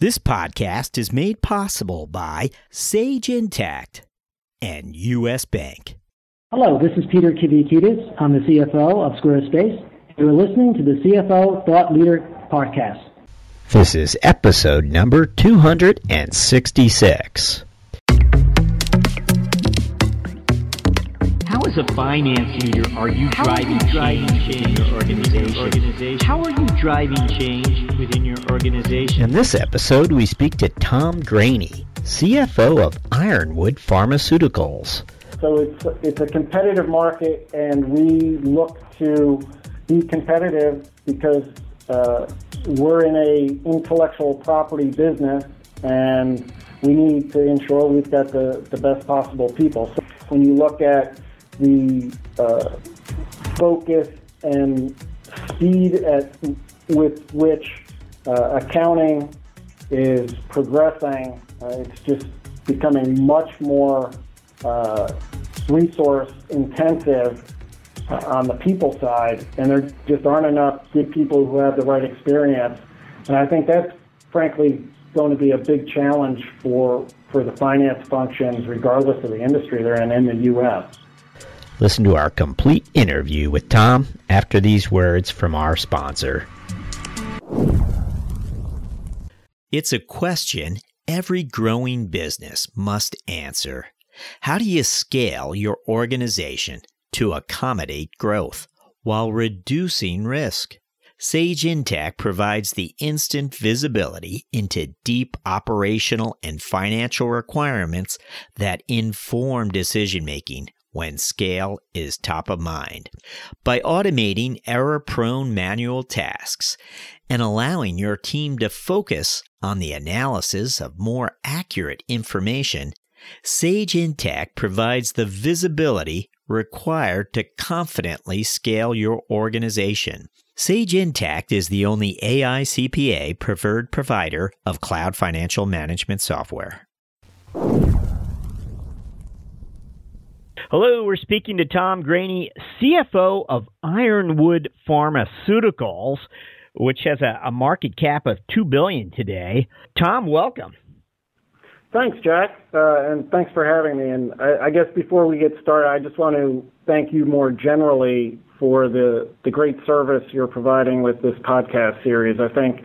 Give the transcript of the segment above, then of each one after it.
This podcast is made possible by Sage Intacct and U.S. Bank. Hello, this is Peter Kivitides. I'm the CFO of Squarespace. You're listening to the CFO Thought Leader Podcast. This is episode number 266. How, as a finance leader, are you driving change in your organization? How are you driving change within your organization? In this episode, we speak to Tom Graney, CFO of Ironwood Pharmaceuticals. So it's it's a competitive market, and we look to be competitive because uh, we're in a intellectual property business, and we need to ensure we've got the, the best possible people. So when you look at the uh, focus and speed at with which uh, accounting is progressing, it's just becoming much more uh, resource intensive on the people side, and there just aren't enough good people who have the right experience. And I think that's frankly going to be a big challenge for for the finance functions, regardless of the industry they're in in the U.S. Listen to our complete interview with Tom after these words from our sponsor. It's a question every growing business must answer. How do you scale your organization to accommodate growth while reducing risk? Sage Intacct provides the instant visibility into deep operational and financial requirements that inform decision making when scale is top of mind. By automating error prone manual tasks and allowing your team to focus on the analysis of more accurate information, Sage Intacct provides the visibility required to confidently scale your organization. Sage Intacct is the only AICPA preferred provider of cloud financial management software. Hello, we're speaking to Tom Graney, CFO of Ironwood Pharmaceuticals, which has a, a market cap of two billion today. Tom, welcome. Thanks, Jack, uh, and thanks for having me. And I, I, guess before we get started, I just want to thank you more generally for the, the great service you're providing with this podcast series. I think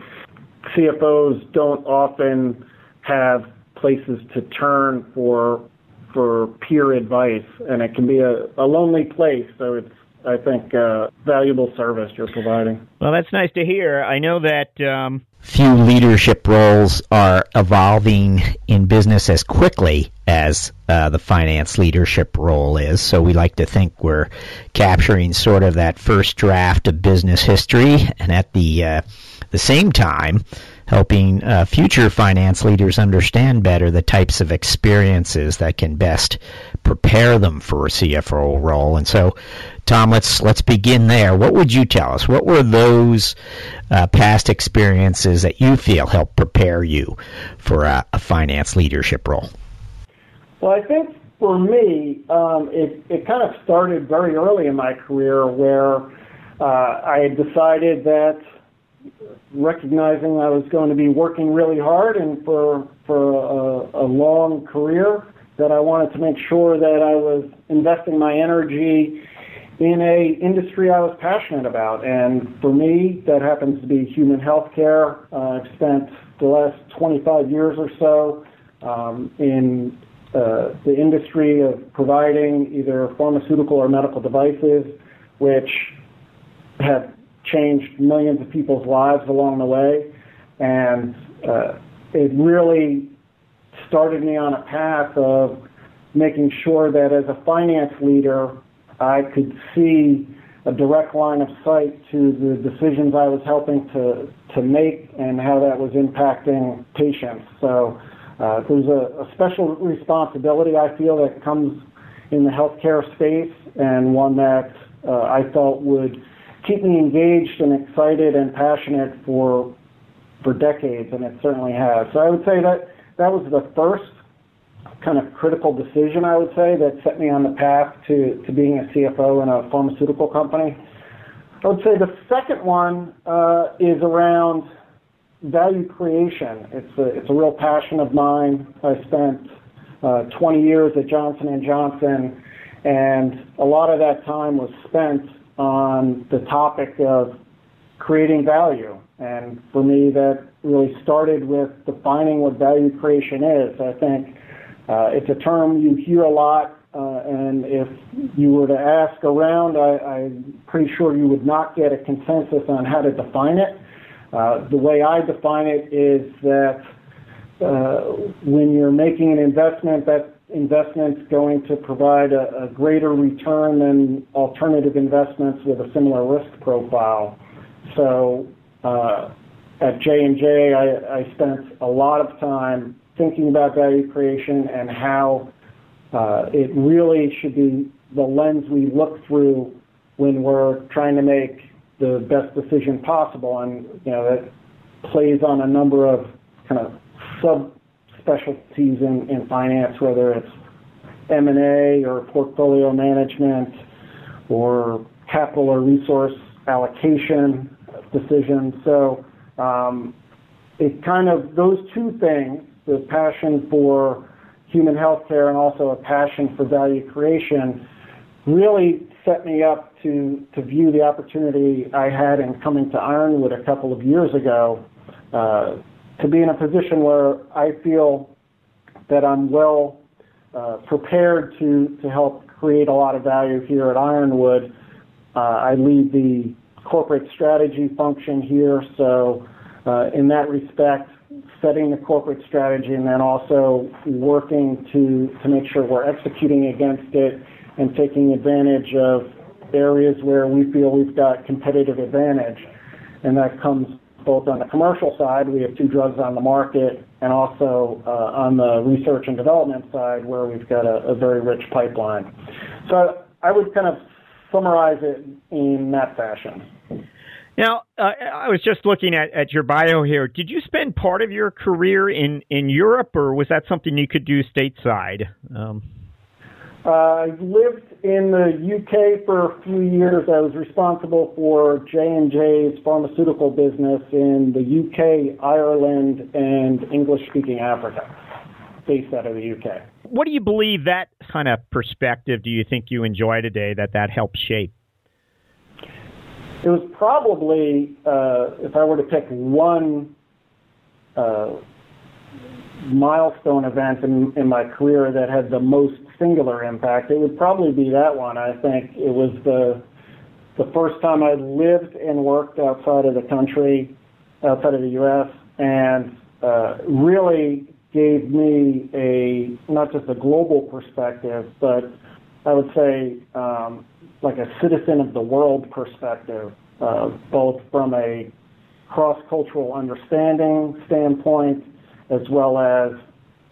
CFOs don't often have places to turn for for peer advice, and it can be a, a lonely place. So it's I think uh, valuable service you're providing. Well, that's nice to hear. I know that um, few leadership roles are evolving in business as quickly as uh, the finance leadership role is. So we like to think we're capturing sort of that first draft of business history, and at the uh, the same time, helping uh, future finance leaders understand better the types of experiences that can best prepare them for a CFO role. And so, Tom, let's let's begin there. What would you tell us? What were those uh, past experiences that you feel helped prepare you for a, a finance leadership role? Well, I think for me, um, it it kind of started very early in my career where uh, I had decided that recognizing I was going to be working really hard and for for a, a long career that I wanted to make sure that I was investing my energy in a industry I was passionate about. And for me, that happens to be human health care. Uh, I've spent the last 25 years or so um, in uh, the industry of providing either pharmaceutical or medical devices, which have changed millions of people's lives along the way. And uh, it really started me on a path of making sure that as a finance leader, I could see a direct line of sight to the decisions I was helping to, to make and how that was impacting patients. So uh, there's a, a special responsibility I feel that comes in the healthcare space and one that uh, I felt would keep me engaged and excited and passionate for for decades, and it certainly has. So I would say that that was the first kind of critical decision I would say that set me on the path to, to being a CFO in a pharmaceutical company. I would say the second one uh, is around value creation. It's a, it's a real passion of mine. I spent uh, 20 years at Johnson & Johnson, and a lot of that time was spent on the topic of creating value. And for me, that really started with defining what value creation is. I think uh, it's a term you hear a lot, uh, and if you were to ask around, I, I'm pretty sure you would not get a consensus on how to define it. Uh, the way I define it is that uh, when you're making an investment, that investment's going to provide a, greater return than alternative investments with a similar risk profile. So uh, at J&J, I, I spent a lot of time thinking about value creation and how uh, it really should be the lens we look through when we're trying to make the best decision possible. And you know that plays on a number of kind of subspecialties in, in finance, whether it's M&A or portfolio management or capital or resource allocation decisions. So um, it kind of those two things, the passion for human healthcare and also a passion for value creation, really set me up to to view the opportunity I had in coming to Ironwood a couple of years ago uh, to be in a position where I feel that I'm well uh, prepared to to help create a lot of value here at Ironwood. Uh, I lead the corporate strategy function here, so uh, in that respect, setting the corporate strategy and then also working to to make sure we're executing against it and taking advantage of areas where we feel we've got competitive advantage. And that comes both on the commercial side, we have two drugs on the market, and also uh, on the research and development side, where we've got a, very rich pipeline. So I would kind of summarize it in that fashion. Now, uh, I was just looking at, your bio here. Did you spend part of your career in, in Europe, or was that something you could do stateside? Uh, I lived in the UK for a few years. I was responsible for J&J's pharmaceutical business in the UK, Ireland, and English-speaking Africa, based out of the UK. What do you believe that kind of perspective do you think you enjoy today that that helped shape? It was probably, uh, if I were to pick one uh, milestone event in, in my career that had the most singular impact, it would probably be that one. I think it was the the first time I lived and worked outside of the country, outside of the U.S., and uh, really gave me a not just a global perspective, but I would say um, like a citizen of the world perspective, uh, both from a cross-cultural understanding standpoint as well as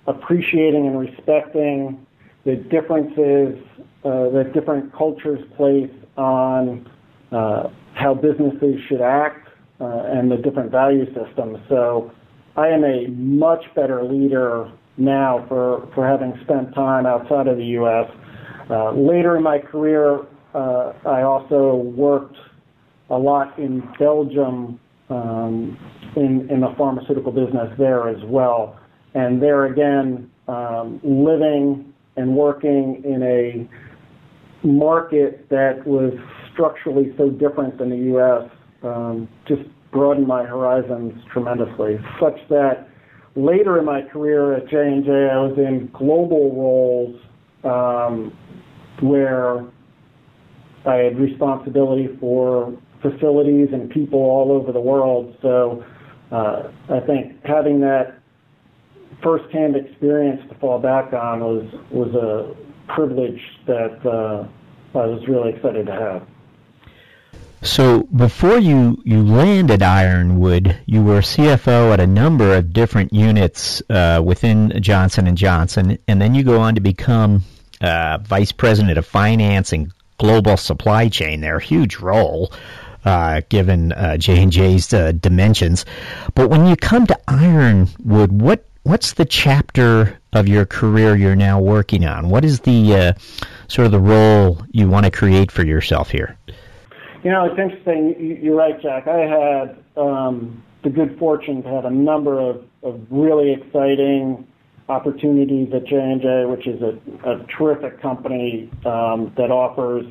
appreciating and respecting the differences uh, that different cultures place on uh, how businesses should act uh, and the different value systems. So I am a much better leader now for, for having spent time outside of the U.S. Uh, later in my career, uh, I also worked a lot in Belgium um, in, in the pharmaceutical business there as well. And there again, um, living and working in a market that was structurally so different than the U.S. Um, just broadened my horizons tremendously, such that later in my career at J&J, I was in global roles um, where I had responsibility for facilities and people all over the world. So uh, I think having that firsthand experience to fall back on was was a privilege that uh, I was really excited to have. So before you, you landed Ironwood, you were CFO at a number of different units uh, within Johnson and Johnson, and then you go on to become uh, vice president of finance and global supply chain. There, huge role uh, given uh, J and J's uh, dimensions. But when you come to Ironwood, what what's the chapter of your career you're now working on? What is the uh, sort of the role you want to create for yourself here? You know, it's interesting. You're right, Jack. I had um, the good fortune to have a number of, of really exciting opportunities at J&J, which is a, a terrific company um, that offers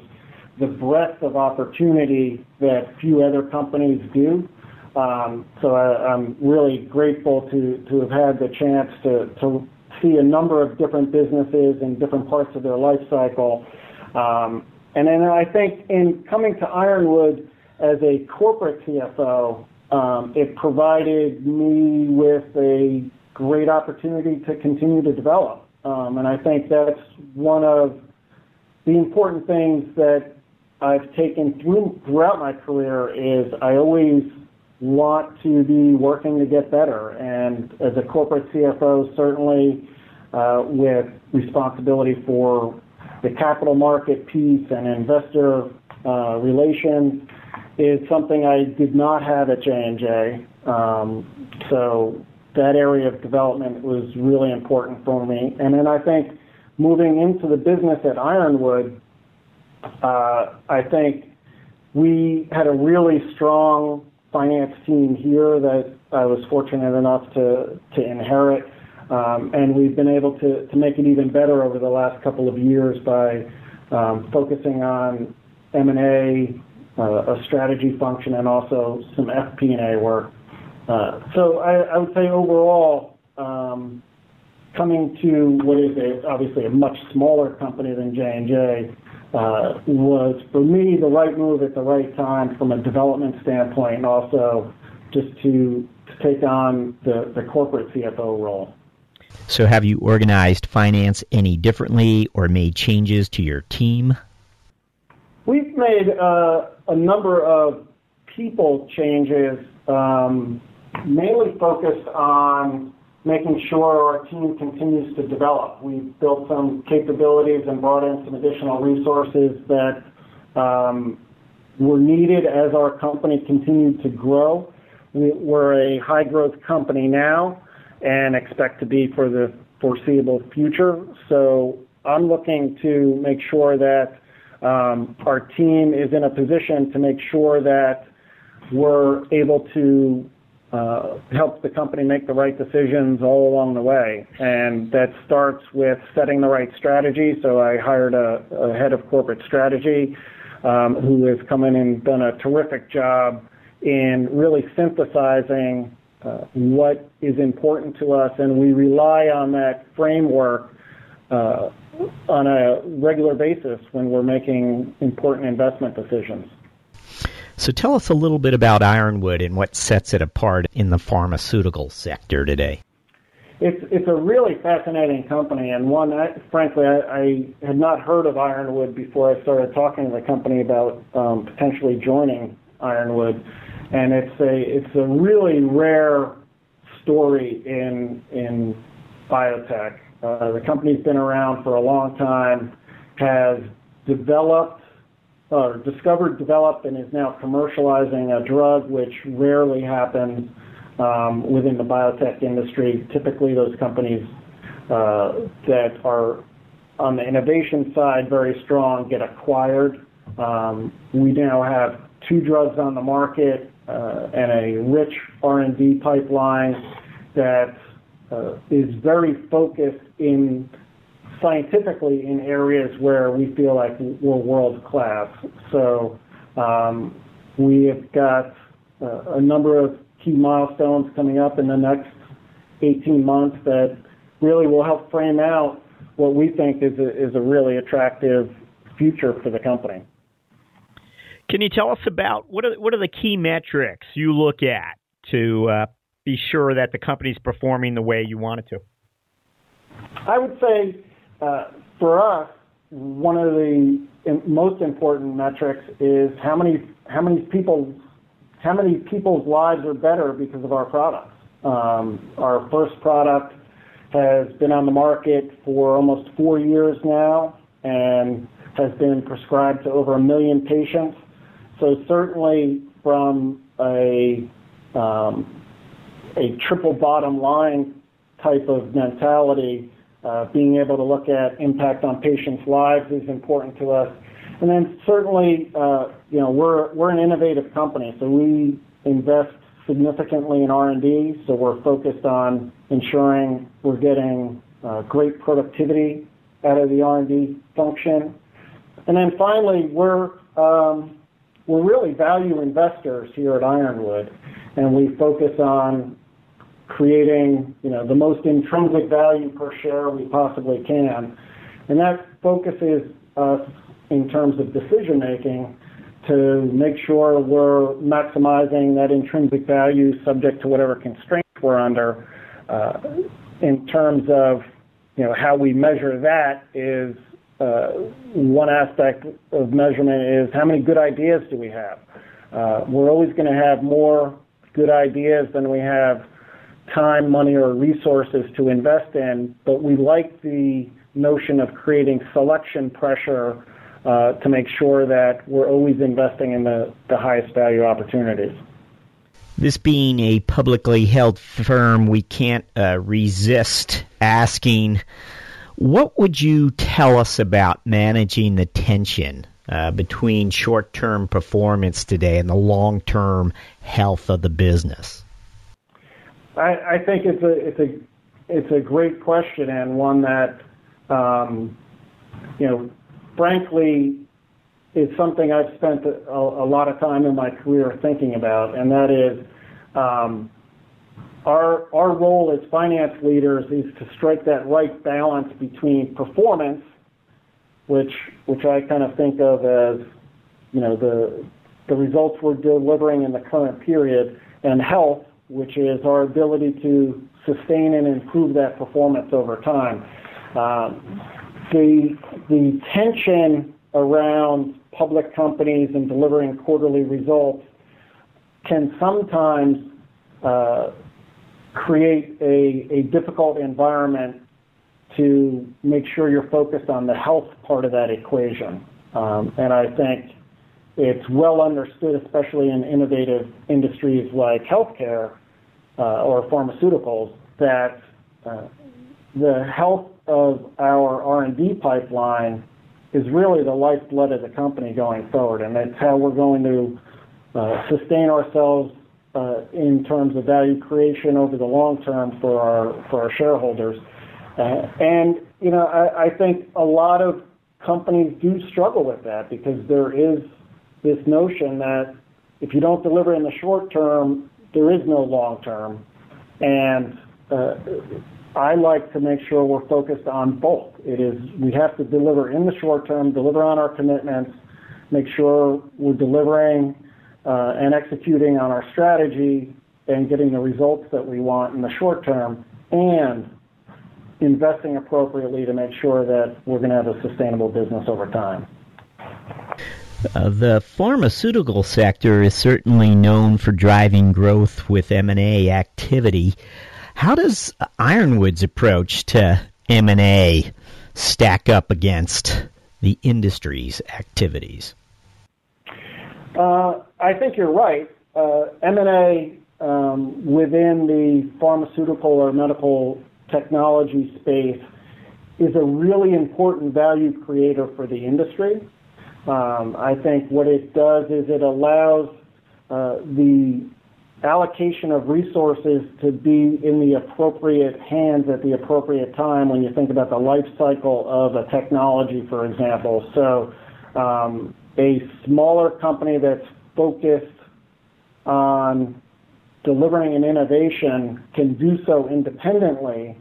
the breadth of opportunity that few other companies do. Um, so I, am really grateful to, to have had the chance to, to see a number of different businesses in different parts of their life cycle. Um, and then I think in coming to Ironwood as a corporate CFO, um, it provided me with a great opportunity to continue to develop. Um, and I think that's one of the important things that I've taken through, throughout my career is I always want to be working to get better. And as a corporate CFO, certainly uh, with responsibility for the capital market piece and investor uh, relations is something I did not have at J&J. Um, so that area of development was really important for me. And then I think moving into the business at Ironwood, uh, I think we had a really strong finance team here that I was fortunate enough to, to inherit. Um, and we've been able to, to make it even better over the last couple of years by um, focusing on M&A, uh, a strategy function, and also some FP&A work. Uh, so I, I, would say overall, um, coming to what is a, obviously a much smaller company than J&J uh, was, for me, the right move at the right time from a development standpoint, and also just to, to take on the, the corporate CFO role. So, have you organized finance any differently or made changes to your team? We've made uh, a number of people changes, um, mainly focused on making sure our team continues to develop. We've built some capabilities and brought in some additional resources that um, were needed as our company continued to grow. We, we're a high growth company now and expect to be for the foreseeable future. So I'm looking to make sure that um, our team is in a position to make sure that we're able to uh, help the company make the right decisions all along the way. And that starts with setting the right strategy. So I hired a, a head of corporate strategy um, who has come in and done a terrific job in really synthesizing uh, what is important to us, and we rely on that framework uh, on a regular basis when we're making important investment decisions. So tell us a little bit about Ironwood and what sets it apart in the pharmaceutical sector today. It's it's a really fascinating company and one I, frankly I, I, had not heard of Ironwood before I started talking to the company about um, potentially joining Ironwood and it's a it's a really rare story in in biotech. Uh, the company's been around for a long time, has developed or discovered, developed, and is now commercializing a drug which rarely happens um, within the biotech industry. Typically, those companies uh, that are on the innovation side very strong get acquired. Um, we now have two drugs on the market uh, and a rich R&D pipeline that uh, is very focused in scientifically in areas where we feel like we're world-class. So um, we have got uh, a number of key milestones coming up in the next 18 months that really will help frame out what we think is a, is a really attractive future for the company. Can you tell us about what are what are the key metrics you look at to uh, be sure that the company's performing the way you want it to? I would say uh, for us, one of the most important metrics is how many how many people how many people's lives are better because of our products. Um, our first product has been on the market for almost four years now and has been prescribed to over a million patients. So certainly from a um, a triple bottom line type of mentality, uh, being able to look at impact on patients' lives is important to us. And then certainly, uh, you know, we're we're an innovative company, so we invest significantly in R&D, so we're focused on ensuring we're getting uh, great productivity out of the R&D function. And then finally, we're um, we're really value investors here at Ironwood, and we focus on creating you know the most intrinsic value per share we possibly can, and that focuses us in terms of decision making to make sure we're maximizing that intrinsic value subject to whatever constraints we're under. Uh, in terms of you know how we measure that is uh, one aspect of measurement is how many good ideas do we have. Uh, we're always going to have more good ideas than we have time, money, or resources to invest in, but we like the notion of creating selection pressure uh, to make sure that we're always investing in the, the highest value opportunities. This being a publicly held firm, we can't uh, resist asking what would you tell us about managing the tension uh, between short term performance today and the long term health of the business? I, I, think it's a, it's, a, it's a great question and one that um, you know frankly, is something I've spent a, a, lot of time in my career thinking about, and that is um, our our role as finance leaders is to strike that right balance between performance, which which I kind of think of as you know the the results we're delivering in the current period, and health, which is our ability to sustain and improve that performance over time. Um, the the tension around public companies and delivering quarterly results can sometimes uh, create a, a difficult environment to make sure you're focused on the health part of that equation. Um, and I think it's well understood, especially in innovative industries like healthcare uh, or pharmaceuticals, that uh, the health of our R&D pipeline is really the lifeblood of the company going forward, and that's how we're going to uh, sustain ourselves uh, in terms of value creation over the long term for our for our shareholders. Uh, and you know, I, I think a lot of companies do struggle with that because there is this notion that if you don't deliver in the short term, there is no long term, and uh, I like to make sure we're focused on both. It is we have to deliver in the short term, deliver on our commitments, make sure we're delivering uh, and executing on our strategy and getting the results that we want in the short term, and investing appropriately to make sure that we're going to have a sustainable business over time. Uh, the pharmaceutical sector is certainly known for driving growth with M&A activity. How does Ironwood's approach to M&A stack up against the industry's activities? Uh, I think you're right. Uh, M&A um, within the pharmaceutical or medical technology space is a really important value creator for the industry. Um, I think what it does is it allows uh, the allocation of resources to be in the appropriate hands at the appropriate time when you think about the life cycle of a technology, for example. So, um, a smaller company that's focused on delivering an innovation can do so independently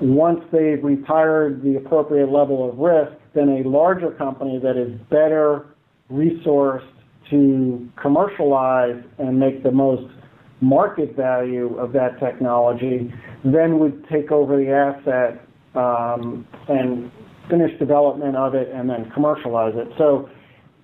once they've retired the appropriate level of risk then a larger company that is better resourced to commercialize and make the most market value of that technology, then would take over the asset um, and finish development of it and then commercialize it. So,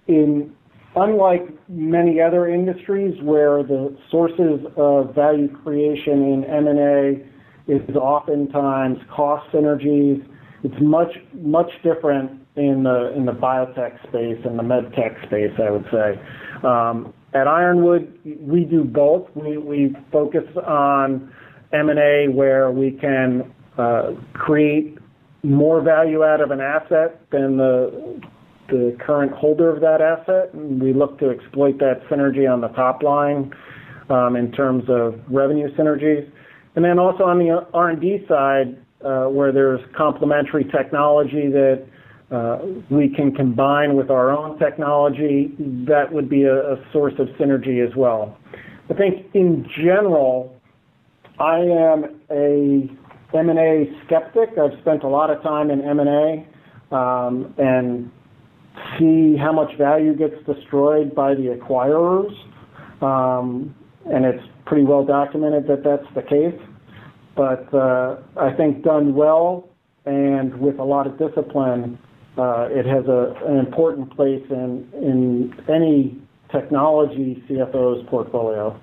in unlike many other industries where the sources of value creation in M&A is oftentimes cost synergies, it's much much different in the in the biotech space and the med tech space, I would say. Um, at Ironwood, we do both. We, we focus on M&A where we can uh, create more value out of an asset than the the current holder of that asset. And we look to exploit that synergy on the top line um, in terms of revenue synergies. And then also on the R&D side, uh, where there's complementary technology that uh, we can combine with our own technology, that would be a, source of synergy as well. I think in general, I am a M&A skeptic. I've spent a lot of time in M&A um, and see how much value gets destroyed by the acquirers. Um, and it's pretty well documented that that's the case. But uh, I think done well and with a lot of discipline, uh, it has a, an important place in, in any technology CFO's portfolio.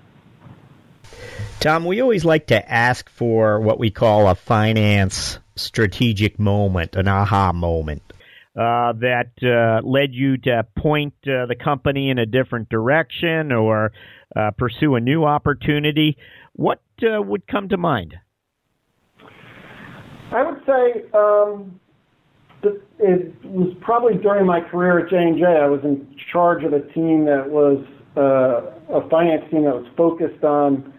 Tom, we always like to ask for what we call a finance strategic moment, an aha moment. Uh, that uh, led you to point uh, the company in a different direction or uh, pursue a new opportunity. What uh, would come to mind? I would say um, it was probably during my career at J&J. I was in charge of a team that was uh, a finance team that was focused on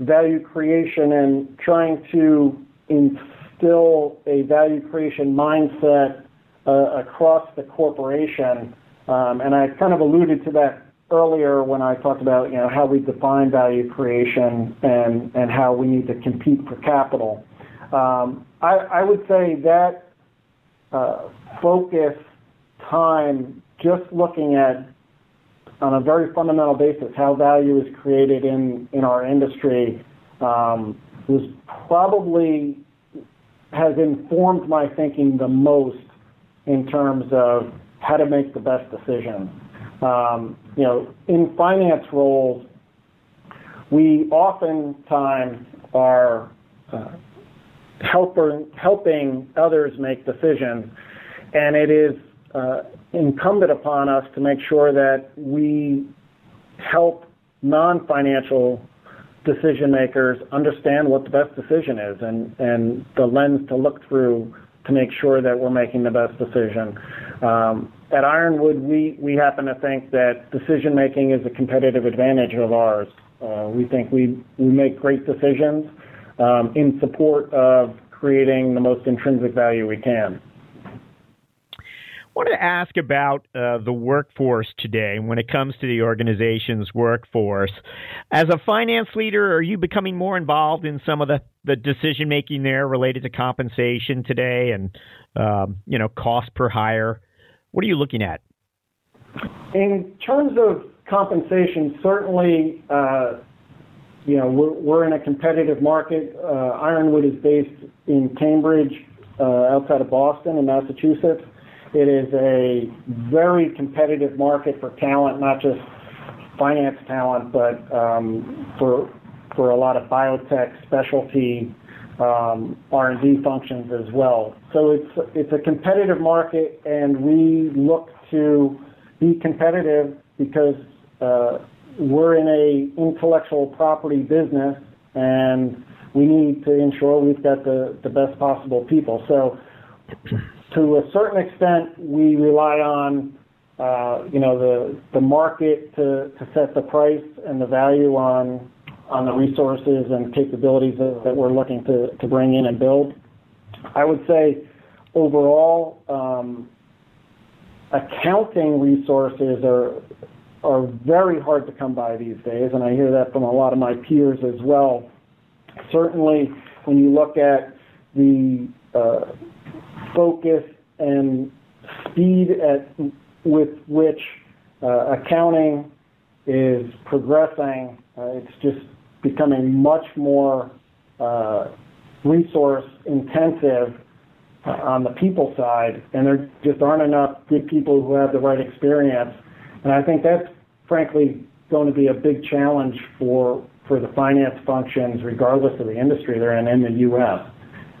value creation and trying to instill a value creation mindset uh, across the corporation. Um, and I kind of alluded to that earlier when I talked about you know how we define value creation and and how we need to compete for capital. Um, I, I would say that uh, focus time just looking at on a very fundamental basis how value is created in in our industry um, was probably has informed my thinking the most in terms of how to make the best decision. Um, you know, in finance roles, we oftentimes are uh, helping others make decisions, and it is uh, incumbent upon us to make sure that we help non-financial decision makers understand what the best decision is and, and the lens to look through to make sure that we're making the best decision. Um, at Ironwood, we, we happen to think that decision making is a competitive advantage of ours. Uh, we think we, we make great decisions um, in support of creating the most intrinsic value we can. I wanted to ask about uh, the workforce today when it comes to the organization's workforce. As a finance leader, are you becoming more involved in some of the, the decision making there related to compensation today and um, you know cost per hire? What are you looking at? In terms of compensation, certainly uh, you know, we're, we're in a competitive market. Uh, Ironwood is based in Cambridge, uh, outside of Boston in Massachusetts. It is a very competitive market for talent, not just finance talent, but um, for for a lot of biotech specialty um, R&D functions as well. So it's it's a competitive market, and we look to be competitive because uh, we're in a intellectual property business, and we need to ensure we've got the, the best possible people. So, to a certain extent, we rely on uh, you know the the market to, to set the price and the value on on the resources and capabilities that, that we're looking to, to bring in and build. I would say overall, um, accounting resources are are very hard to come by these days, and I hear that from a lot of my peers as well. Certainly, when you look at the uh, focus and speed at with which uh, accounting is progressing, uh, it's just becoming much more uh, resource intensive on the people side, and there just aren't enough good people who have the right experience and I think that's frankly going to be a big challenge for for the finance functions, regardless of the industry they're in in the U.S.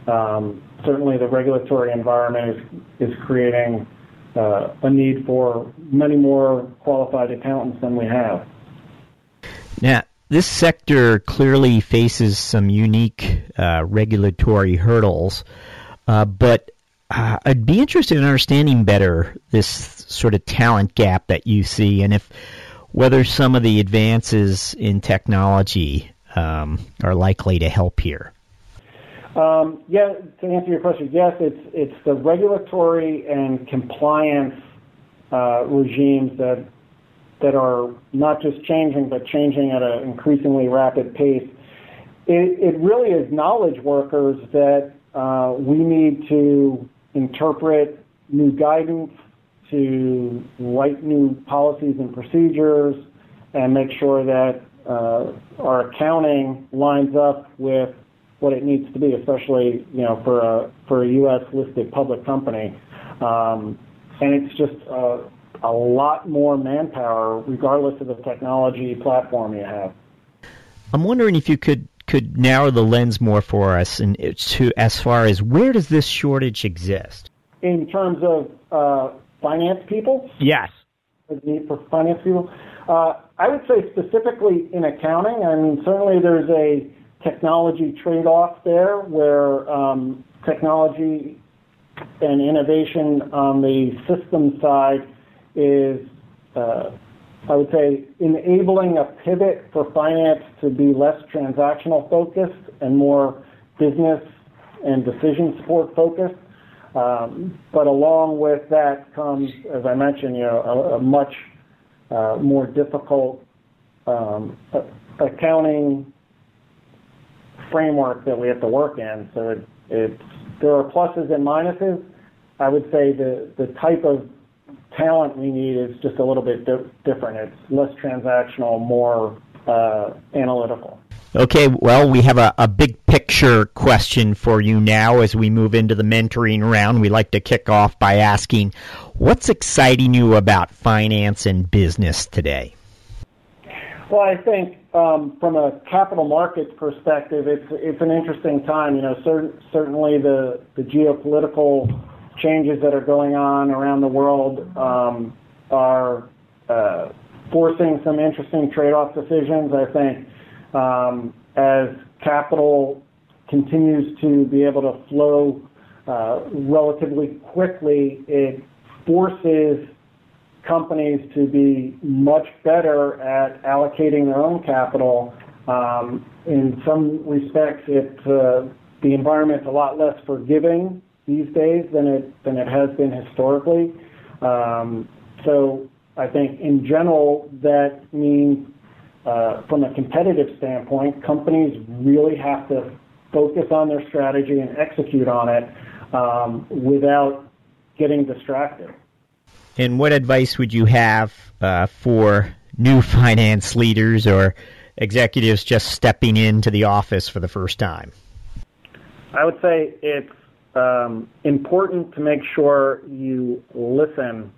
Um, certainly, the regulatory environment is is creating uh, a need for many more qualified accountants than we have. Now, this sector clearly faces some unique uh, regulatory hurdles, uh, but uh, I'd be interested in understanding better this sort of talent gap that you see, and if whether some of the advances in technology um, are likely to help here. Um, yeah, to answer your question, yes, it's it's the regulatory and compliance uh, regimes that that are not just changing, but changing at an increasingly rapid pace. It, it really is knowledge workers that uh, we need to interpret new guidance, to write new policies and procedures, and make sure that uh, our accounting lines up with what it needs to be, especially you know for a for a U.S. listed public company. Um, and it's just uh, a lot more manpower, regardless of the technology platform you have. I'm wondering if you could could narrow the lens more for us, and to as far as where does this shortage exist? In terms of uh, finance people. Yes. The need for finance people. Uh, I would say specifically in accounting. I mean, certainly there's a technology trade-off there, where um, technology and innovation on the system side is, uh, I would say, enabling a pivot for finance to be less transactional focused and more business and decision support focused. Um, but along with that comes, as I mentioned, you know, a, a much uh, more difficult um, accounting framework that we have to work in. So it, there are pluses and minuses. I would say the the type of talent we need is just a little bit di- different. It's less transactional, more uh, analytical. Okay, well, we have a, a big picture question for you now as we move into the mentoring round. We like to kick off by asking, what's exciting you about finance and business today? Well, I think um, from a capital markets perspective, it's it's an interesting time. You know, cer- certainly the the geopolitical changes that are going on around the world um, are uh, forcing some interesting trade-off decisions. I think as capital continues to be able to flow uh, relatively quickly, it forces companies to be much better at allocating their own capital. Um, in some respects, uh, the environment's a lot less forgiving these days than it has been historically. Um, so I think in general that means from a competitive standpoint, companies really have to focus on their strategy and execute on it um, without getting distracted. And what advice would you have uh, for new finance leaders or executives just stepping into the office for the first time? I would say it's um, important to make sure you listen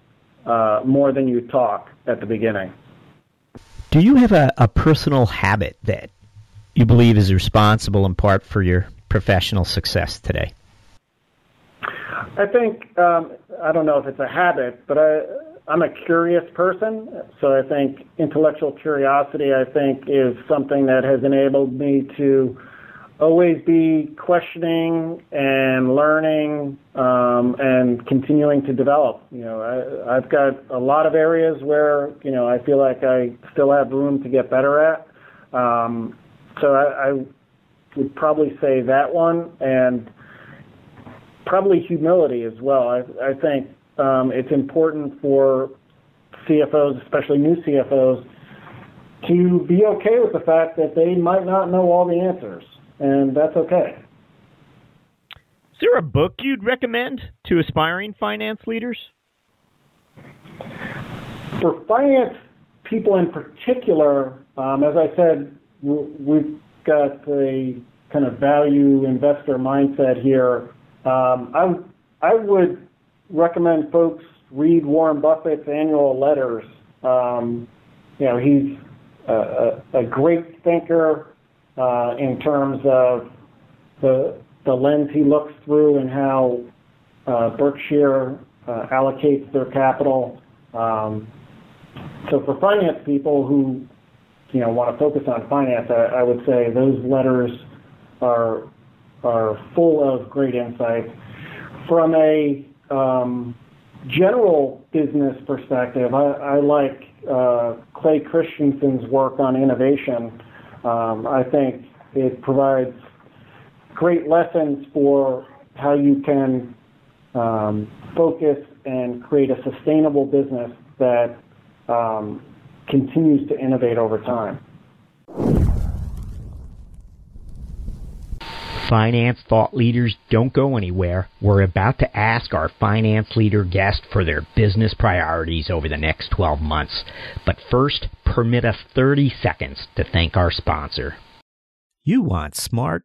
uh, more than you talk at the beginning. Do you have a, a personal habit that you believe is responsible in part for your professional success today? I think um, I don't know if it's a habit, but I I'm a curious person, so I think intellectual curiosity I think is something that has enabled me to always be questioning and learning um, and continuing to develop. You know, I, I've got a lot of areas where you know I feel like I still have room to get better at. Um, so I, I would probably say that one and probably humility as well. I, I think um, it's important for CFOs, especially new CFOs, to be okay with the fact that they might not know all the answers, and that's okay. Is there a book you'd recommend to aspiring finance leaders? For finance people in particular, um, as I said, we've got a kind of value investor mindset here. Um, I, I would recommend folks read Warren Buffett's annual letters. Um, you know, he's a, a, a great thinker uh, in terms of the the lens he looks through and how uh, Berkshire uh, allocates their capital. Um, so for finance people who you know want to focus on finance, I, I would say those letters are are full of great insights. From a um, general business perspective, I, I like uh, Clay Christensen's work on innovation. Um, I think it provides great lessons for how you can um, focus and create a sustainable business that um, continues to innovate over time. Finance thought leaders don't go anywhere. We're about to ask our finance leader guest for their business priorities over the next 12 months. But first, permit us 30 seconds to thank our sponsor. You want smart,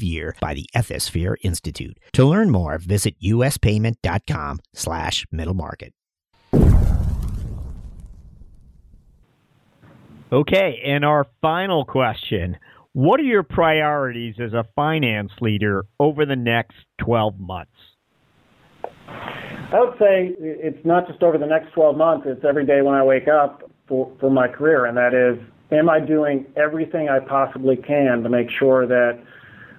year by the Ethisphere Institute. To learn more, visit uspayment.com slash middle market. Okay, and our final question. What are your priorities as a finance leader over the next 12 months? I would say it's not just over the next 12 months, it's every day when I wake up for, for my career, and that is am I doing everything I possibly can to make sure that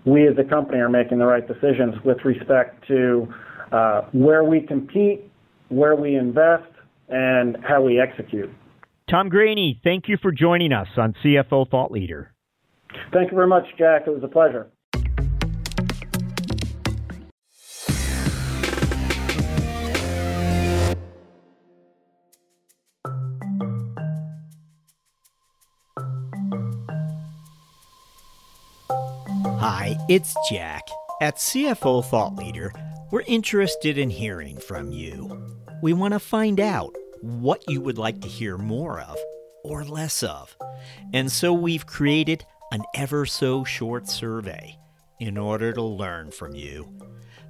we as a company are making the right decisions with respect to uh, where we compete, where we invest, and how we execute. Tom Graney, thank you for joining us on CFO Thought Leader. Thank you very much, Jack. It was a pleasure. It's Jack. At CFO Thought Leader, we're interested in hearing from you. We want to find out what you would like to hear more of or less of. And so we've created an ever so short survey in order to learn from you.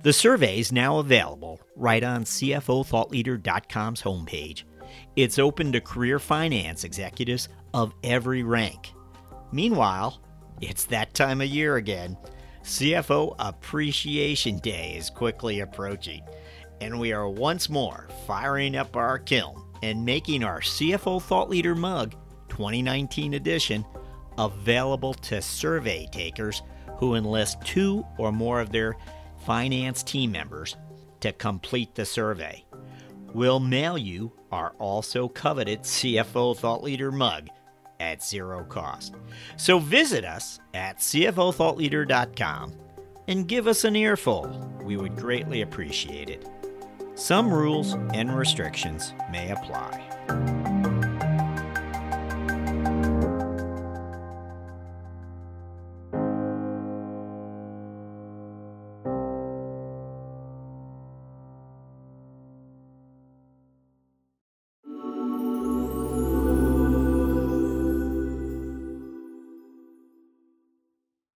The survey is now available right on CFOThoughtLeader.com's homepage. It's open to career finance executives of every rank. Meanwhile, it's that time of year again. CFO Appreciation Day is quickly approaching, and we are once more firing up our kiln and making our CFO Thought Leader mug 2019 edition available to survey takers who enlist two or more of their finance team members to complete the survey. We'll mail you our also coveted CFO Thought Leader mug at zero cost. So visit us at CFOThoughtLeader.com and give us an earful. We would greatly appreciate it. Some rules and restrictions may apply.